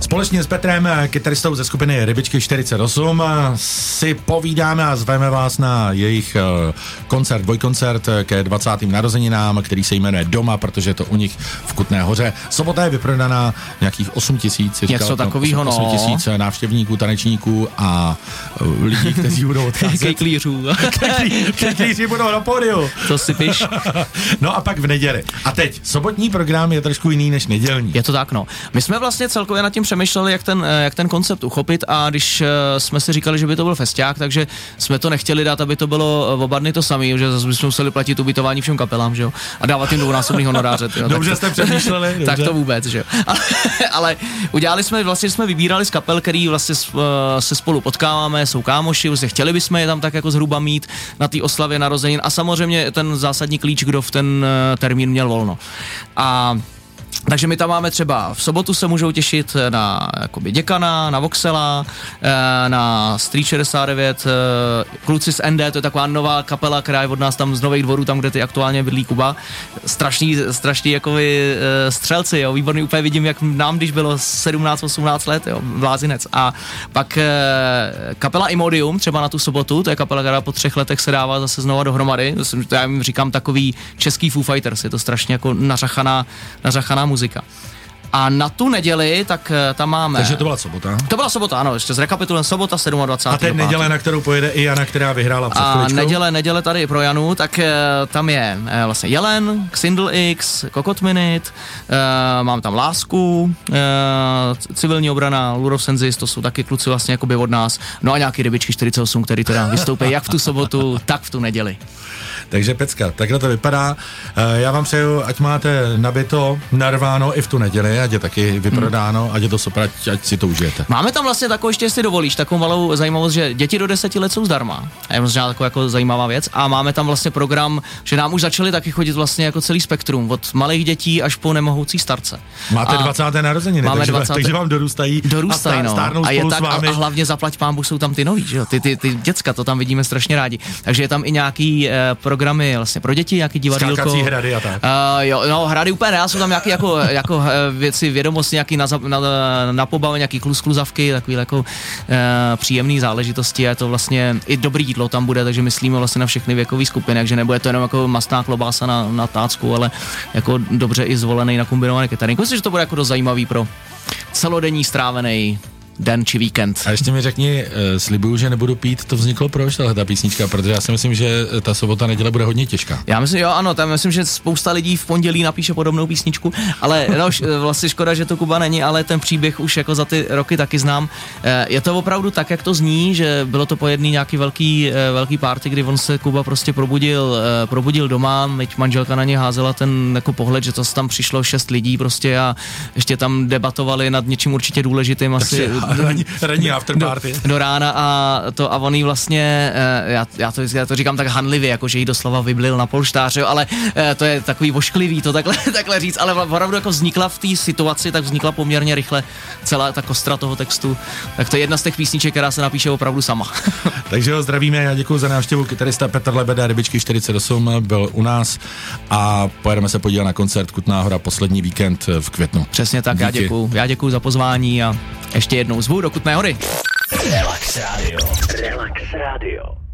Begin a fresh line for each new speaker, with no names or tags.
Společně s Petrem, kytaristou ze skupiny Rybičky 48, si povídáme a zveme vás na jejich eh, koncert, dvojkoncert ke 20. narozeninám, který se jmenuje Doma, protože je to u nich v Kutné hoře. Sobota je vyprodaná nějakých 8 tisíc.
Něco takového, no.
8 tisíc návštěvníků, tanečníků a eh, lidí, kteří budou odcházet.
Kejklířů.
Kejklíři budou na pódiu.
To si piš.
no a pak v neděli. A teď, sobotní program je trošku jiný než nedělní.
Je to tak, no. My jsme vlastně celkově nad tím přemýšleli, jak ten, jak ten koncept uchopit a když uh, jsme si říkali, že by to byl festiák, takže jsme to nechtěli dát, aby to bylo v oba dny to samé, že zase bychom museli platit ubytování všem kapelám, že jo, a dávat jim dvounásobný honoráře.
Jo, dobře
tak
jste přemýšleli. Dobře.
tak to vůbec, že jo. Ale, ale udělali jsme, vlastně jsme vybírali z kapel, který vlastně se spolu potkáváme, jsou kámoši, vlastně chtěli bychom je tam tak jako zhruba mít na té oslavě narozenin a samozřejmě ten zásadní klíč, kdo v ten termín měl volno. A takže my tam máme třeba v sobotu se můžou těšit na jakoby děkana, na Voxela, eh, na Street 69, eh, kluci z ND, to je taková nová kapela, která je od nás tam z Nových dvorů, tam, kde ty aktuálně bydlí Kuba. Strašný, strašný jakoby eh, střelci, jo, výborný, úplně vidím, jak nám, když bylo 17-18 let, jo, blázinec. A pak kapela Imodium, třeba na tu sobotu, to je kapela, která po třech letech se dává zase znova dohromady, to já jim říkám takový český Foo Fighters, je to strašně jako nařachaná, nařachaná muzika. A na tu neděli, tak eh, tam máme...
Takže to byla sobota.
To byla sobota, ano, ještě zrekapitulujeme sobota 27.
A teď neděle, na kterou pojede i Jana, která vyhrála před
A neděle, neděle tady pro Janu, tak eh, tam je eh, vlastně Jelen, Xindl X, Kokot Minute, mám tam Lásku, civilní obrana, Lurov Senzis, to jsou taky kluci vlastně jakoby od nás. No a nějaký rybičky 48, který teda vystoupí jak v tu sobotu, tak v tu neděli.
Takže pecka, takhle to vypadá. Já vám přeju, ať máte nabito, narváno i v tu neděli, ať je taky vyprodáno, hmm. ať je to super, ať, ať si to užijete.
Máme tam vlastně takovou, ještě jestli dovolíš, takovou malou zajímavost, že děti do deseti let jsou zdarma. A je možná taková jako zajímavá věc. A máme tam vlastně program, že nám už začaly taky chodit vlastně jako celý spektrum, od malých dětí až po nemohoucí starce.
Máte a 20. narozeniny,
máme
takže,
20.
takže vám dorůstají,
dorůstají
a
no.
stárnou
a, je
spolu
tak,
s vámi.
a, a hlavně zaplať pámbu jsou tam ty noví, že jo? Ty, ty, ty děcka, to tam vidíme strašně rádi. Takže je tam i nějaký eh, programy vlastně pro děti, nějaký divadílko.
Skákací hrady a tak.
Uh, jo, no, hrady úplně ne, jsou tam nějaké jako, jako eh, věci vědomosti, nějaký na, na, na pobavu, nějaký klus, kluzavky, takový jako uh, příjemný záležitosti a je to vlastně i dobrý jídlo tam bude, takže myslíme vlastně na všechny věkové skupiny, takže nebude to jenom jako mastná klobása na, na tácku, ale jako dobře i zvolený na kombinované catering. Myslím, že to bude jako dost zajímavý pro celodenní strávený den či víkend.
A ještě mi řekni, uh, slibuju, že nebudu pít, to vzniklo proč tahle ta písnička, protože já si myslím, že ta sobota neděle bude hodně těžká.
Já myslím, jo, ano, tam myslím, že spousta lidí v pondělí napíše podobnou písničku, ale no, vlastně škoda, že to Kuba není, ale ten příběh už jako za ty roky taky znám. Eh, je to opravdu tak, jak to zní, že bylo to po jedný nějaký velký, eh, velký party, kdy on se Kuba prostě probudil, probudil doma, teď manželka na ně házela ten jako pohled, že to tam přišlo šest lidí prostě a ještě tam debatovali nad něčím určitě důležitým asi
ranní, ranní afterparty.
Do, do, rána a to a on jí vlastně, eh, já, já, to, já to říkám tak hanlivě, jako že jí doslova vyblil na polštář, jo, ale eh, to je takový vošklivý to takhle, takhle říct, ale opravdu jako vznikla v té situaci, tak vznikla poměrně rychle celá ta kostra toho textu, tak to je jedna z těch písniček, která se napíše opravdu sama.
Takže ho zdravíme, já děkuji za návštěvu kytarista Petr Lebeda, Rybičky 48 byl u nás a pojedeme se podívat na koncert Kutná hora poslední víkend v květnu.
Přesně tak, Díky. já děkuji. Já děkuji za pozvání a ještě jednou zvu do Kutné hory. Relax Radio. Relax Radio.